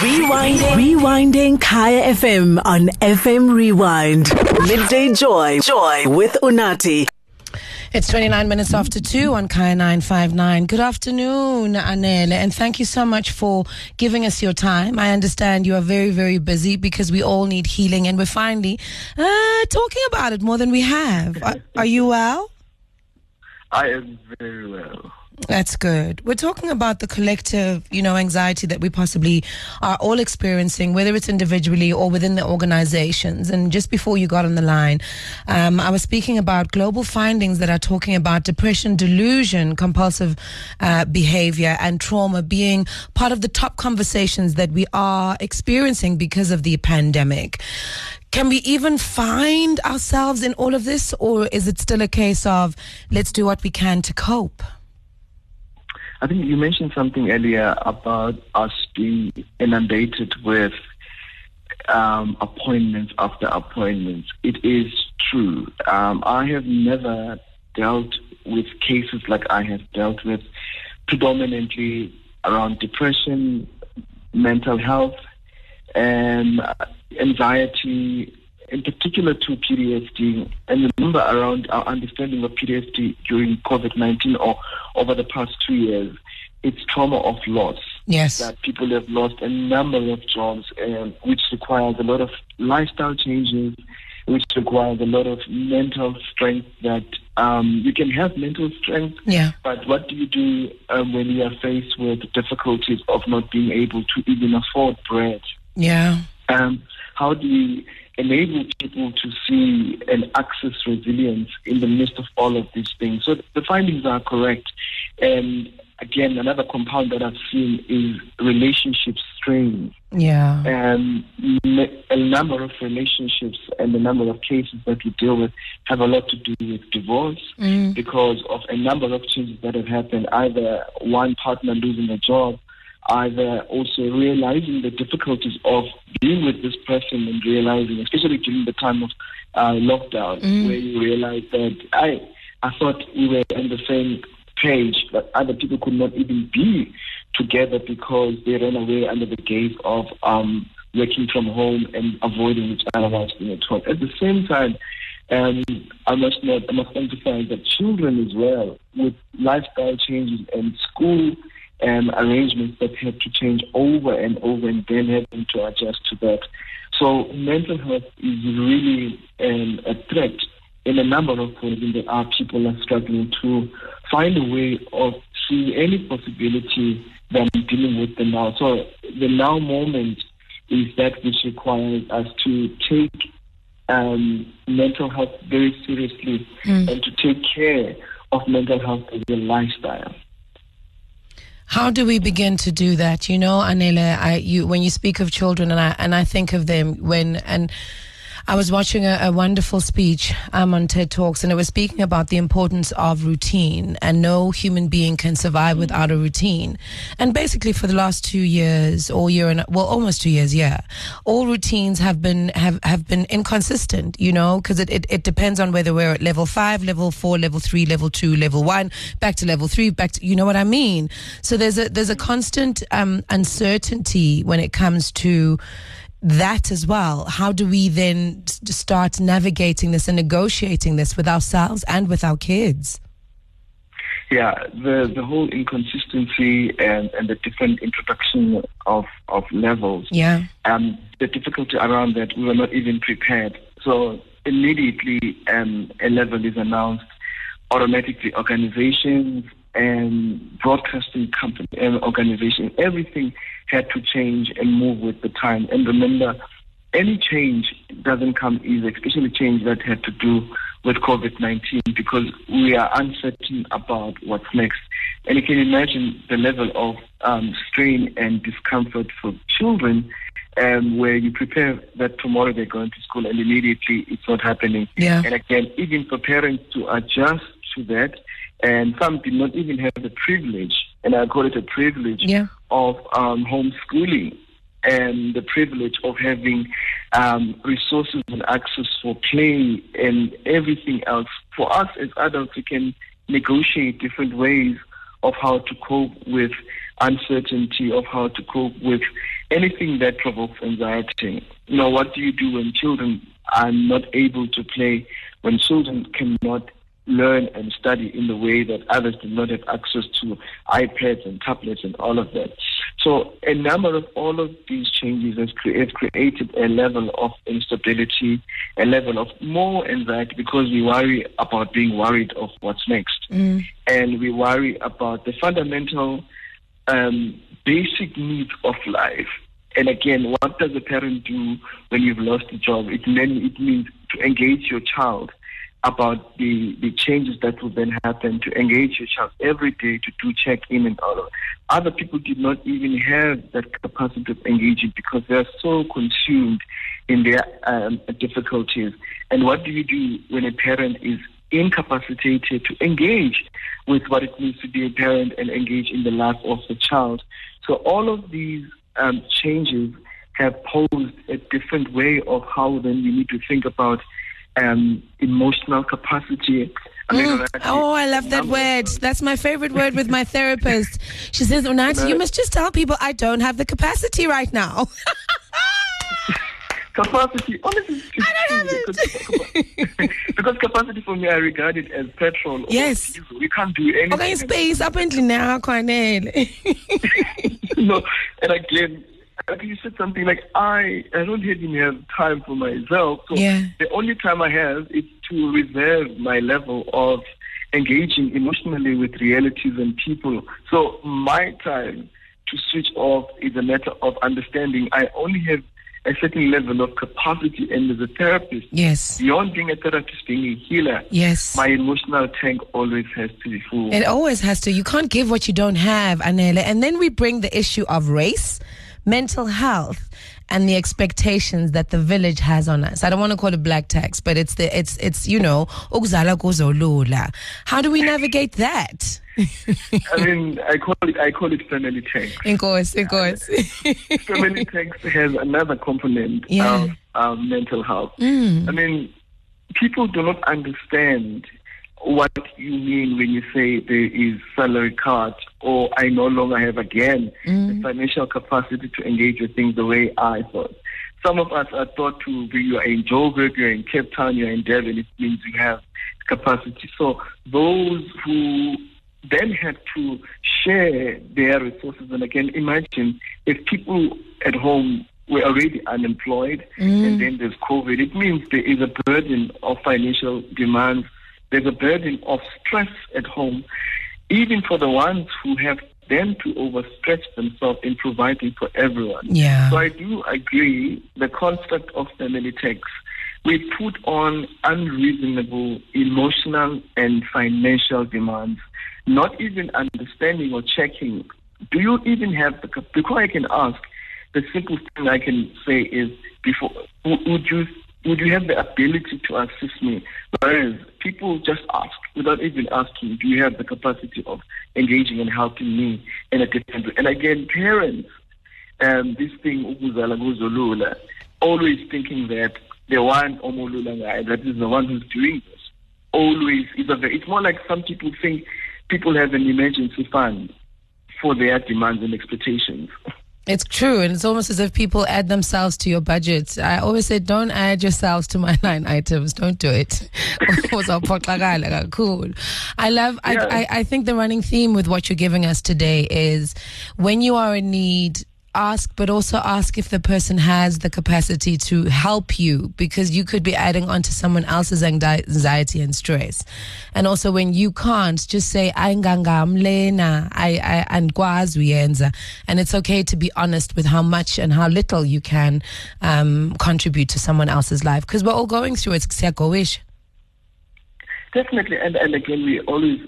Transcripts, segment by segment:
Rewinding. Rewinding Kaya FM on FM Rewind. Midday Joy. Joy with Unathi. It's 29 minutes after 2 on Kaya 959. Good afternoon, Anele, and thank you so much for giving us your time. I understand you are very, very busy because we all need healing, and we're finally uh, talking about it more than we have. Are, are you well? I am very well. That's good. We're talking about the collective, you know, anxiety that we possibly are all experiencing, whether it's individually or within the organizations. And just before you got on the line, um, I was speaking about global findings that are talking about depression, delusion, compulsive uh, behavior, and trauma being part of the top conversations that we are experiencing because of the pandemic. Can we even find ourselves in all of this, or is it still a case of let's do what we can to cope? I think you mentioned something earlier about us being inundated with um, appointments after appointments. It is true. Um, I have never dealt with cases like I have dealt with, predominantly around depression, mental health, and anxiety, in particular to PTSD, and remember around our understanding of PTSD during COVID-19 or over the past two years, it's trauma of loss. Yes. That people have lost a number of jobs, um, which requires a lot of lifestyle changes, which requires a lot of mental strength that um, you can have mental strength, Yeah. but what do you do um, when you are faced with difficulties of not being able to even afford bread? Yeah. Um, how do we enable people to see and access resilience in the midst of all of these things? So the findings are correct. And again, another compound that I've seen is relationship strain. Yeah. And a number of relationships and the number of cases that we deal with have a lot to do with divorce Mm. because of a number of changes that have happened, either one partner losing a job, either also realizing the difficulties of being with this person and realizing, especially during the time of uh, lockdown, Mm. where you realize that I, I thought we were on the same page, but other people could not even be together because they ran away under the gaze of um, working from home and avoiding each other whilst being at home. At the same time, um, I must not, I must emphasize that children as well, with lifestyle changes and school um, arrangements that had to change over and over and then having to adjust to that. So mental health is really um, a threat in a number of ways in that our people are struggling to find a way of seeing any possibility than dealing with the now. So the now moment is that which requires us to take um, mental health very seriously Mm. and to take care of mental health as a lifestyle. How do we begin to do that? You know, Anela, I, you, when you speak of children and I, and I think of them when, and I was watching a, a wonderful speech um, on TED Talks and it was speaking about the importance of routine and no human being can survive without a routine. And basically for the last two years or year and, well, almost two years, yeah, all routines have been, have, have been inconsistent, you know, because it, it, it depends on whether we're at level five, level four, level three, level two, level one, back to level three, back to, you know what I mean? So there's a, there's a constant um, uncertainty when it comes to that as well. How do we then start navigating this and negotiating this with ourselves and with our kids? Yeah, the the whole inconsistency and, and the different introduction of of levels. Yeah. Um, the difficulty around that we were not even prepared. So immediately um, a level is announced, automatically organizations and broadcasting company and organization, everything had to change and move with the time. And remember, any change doesn't come easy, especially change that had to do with COVID-19 because we are uncertain about what's next. And you can imagine the level of um, strain and discomfort for children um, where you prepare that tomorrow they're going to school and immediately it's not happening. Yeah. And again, even for parents to adjust to that, and some did not even have the privilege, and I call it a privilege, Yeah. of um, homeschooling and the privilege of having um, resources and access for play and everything else. For us as adults, we can negotiate different ways of how to cope with uncertainty of how to cope with anything that provokes anxiety. You know, what do you do when children are not able to play, when children cannot learn and study in the way that others do not have access to iPads and tablets and all of that. So a number of all of these changes has, cre- has created a level of instability, a level of more anxiety because we worry about being worried of what's next. Mm. And we worry about the fundamental um, basic needs of life. And again, what does a parent do when you've lost a job? It, then, it means to engage your child about the, the changes that will then happen, to engage your child every day, to do check in and all of Other people did not even have that capacity of engaging because they are so consumed in their um, difficulties. And what do you do when a parent is incapacitated to engage with what it means to be a parent and engage in the life of the child? So all of these um, changes have posed a different way of how then we need to think about um, emotional capacity. Mm. Oh, I love that word. That's my favorite word with my therapist. She says, Unathi, you must just tell people I don't have the capacity right now. capacity, honestly, I don't have it. because capacity for me, I regard it as petrol. Yes. We can't do anything. Okay, space, apparently now, Cornel. no, and again, like you said something like I I don't even have time for myself. So yeah. the only time I have is to reserve my level of engaging emotionally with realities and people. So my time to switch off is a matter of understanding I only have a certain level of capacity and as a therapist. Yes. Beyond being a therapist, being a healer. Yes. My emotional tank always has to be full. It always has to. You can't give what you don't have, Anele. And then we bring the issue of race mental health and the expectations that the village has on us. I don't want to call it black tax, but it's the it's it's you know How do we navigate that? I mean, I call it I call it family tax. In course, in course. family tax has another component yeah. of um, mental health. Mm. I mean, people do not understand what you mean when you say there is salary cut or I no longer have again mm. the financial capacity to engage with things the way I thought. Some of us are thought to be you are in Joburg, you're in Cape Town, you're in Durban, it means you have capacity. So those who then had to share their resources and again imagine if people at home were already unemployed mm. and then there's COVID, it means there is a burden of financial demands there's a burden of stress at home, even for the ones who have then to overstretch themselves in providing for everyone. Yeah. So I do agree the construct of family tax. We put on unreasonable emotional and financial demands, not even understanding or checking. Do you even have the before I can ask? The simple thing I can say is before would you would you have the ability to assist me? Whereas people just ask without even asking, do you have the capacity of engaging and helping me in a different way? And again, parents, um, this thing, always thinking that the one that is the one who's doing this, always is a very, it's more like some people think people have an emergency fund for their demands and expectations. It's true, and it's almost as if people add themselves to your budget. I always say, don't add yourselves to my line items. Don't do it. cool. I love. Yeah. I, I I think the running theme with what you're giving us today is when you are in need ask, but also ask if the person has the capacity to help you because you could be adding on to someone else's anxiety and stress. And also when you can't, just say, I, I, and And it's okay to be honest with how much and how little you can um, contribute to someone else's life because we're all going through it. Definitely. And, and again, we always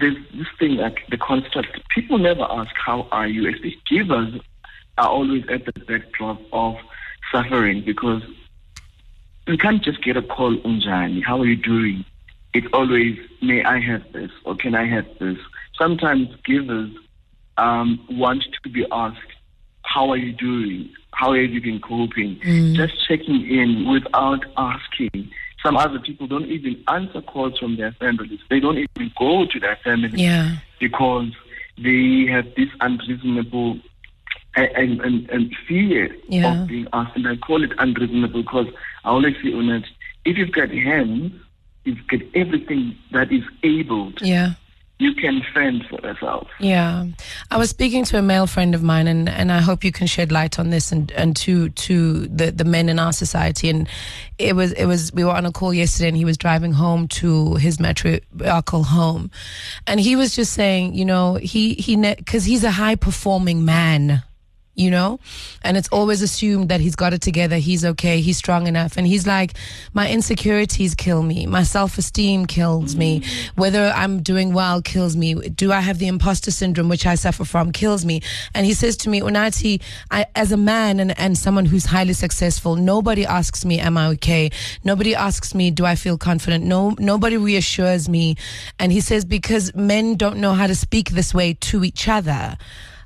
there's this thing like the construct. People never ask, "How are you?" Especially givers are always at the backdrop of suffering because you can't just get a call, Unjani, how are you doing? It's always, may I have this or can I have this? Sometimes givers um, want to be asked, how are you doing? How have you been coping? Mm. Just checking in without asking. Some other people don't even answer calls from their families. They don't even go to their families Yeah. because they have this unreasonable and, and, and fear Yeah. of being asked. And I call it unreasonable because I always say, Unat, if you've got hands, you've got everything that is able, to, Yeah. you can fend for yourself. Yeah, I was speaking to a male friend of mine, and, and I hope you can shed light on this and, and to to the, the men in our society. And it was it was we were on a call yesterday, and he was driving home to his matriarchal home, and he was just saying, you know, he he because he's a high performing man you know? And it's always assumed that he's got it together, he's okay, he's strong enough. And he's like, my insecurities kill me, my self esteem kills me, whether I'm doing well kills me, do I have the imposter syndrome, which I suffer from, kills me. And he says to me, Unathi, I, as a man and, and someone who's highly successful, nobody asks me, am I okay? Nobody asks me, do I feel confident? No, nobody reassures me. And he says, because men don't know how to speak this way to each other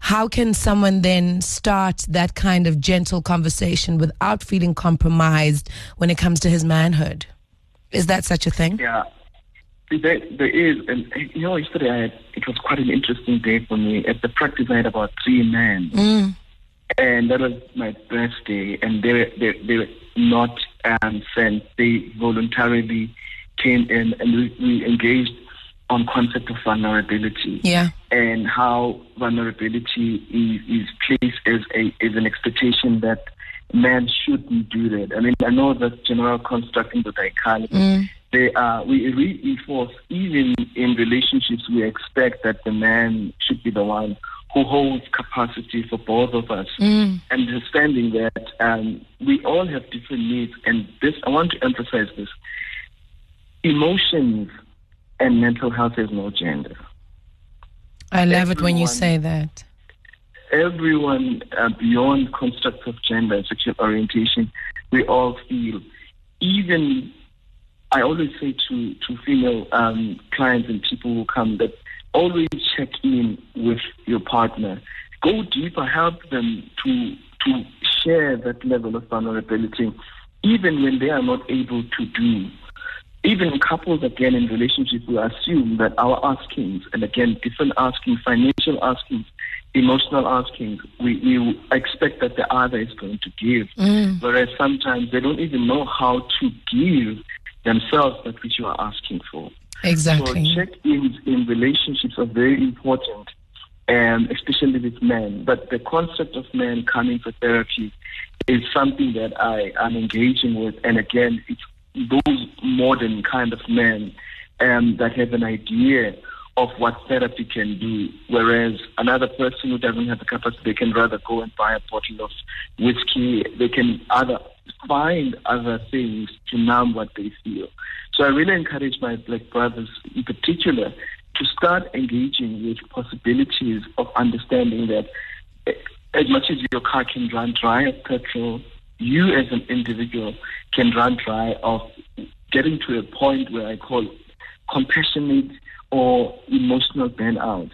how can someone then start that kind of gentle conversation without feeling compromised when it comes to his manhood? Is that such a thing? Yeah. There, there is, and you know, yesterday I had, it was quite an interesting day for me. At the practice, I had about three men, Mm. and that was my birthday, and they were, they, they were not um, sent. They voluntarily came in, and we, we engaged on concept of vulnerability Yeah. and how vulnerability is, is placed as a as an expectation that man shouldn't do that. I mean, I know that general construct in the dichotomy. Mm. They are we reinforce even in relationships we expect that the man should be the one who holds capacity for both of us. Mm. Understanding that um, we all have different needs, and this I want to emphasize this: emotions and mental health has no gender. I love it when you say that. everyone uh, beyond constructs of gender and sexual orientation, we all feel, even, I always say to, to female um, clients and people who come that always check in with your partner. Go deeper, help them to, to share that level of vulnerability, even when they are not able to do even couples again in relationship will assume that our askings and again different askings financial askings emotional askings we, we expect that the other is going to give Mm. whereas sometimes they don't even know how to give themselves that which you are asking for Exactly. so check-ins in relationships are very important, um, especially with men. But the concept of men coming for therapy is something that I am engaging with. And again, it's those modern kind of men um, that have an idea of what therapy can do, whereas another person who doesn't have the capacity, they can rather go and buy a bottle of whiskey. They can other find other things to numb what they feel. So I really encourage my black brothers in particular to start engaging with possibilities of understanding that eh, as much as your car can run dry of petrol, you as an individual can run dry of getting to a point where I call compassionate or emotional burnout.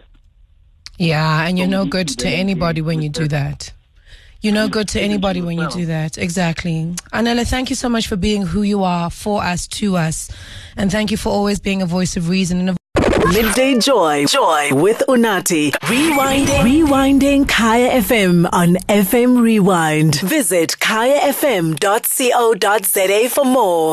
Yeah, and you're So no good to anybody when you do that. You're no good to anybody when you do that. Exactly. Anela, thank you so much for being who you are for us, to us. And thank you for always being a voice of reason and a Midday Joy. Joy with Unathi. Rewinding. Rewinding Kaya FM on FM Rewind. Visit kayafm.co.za for more.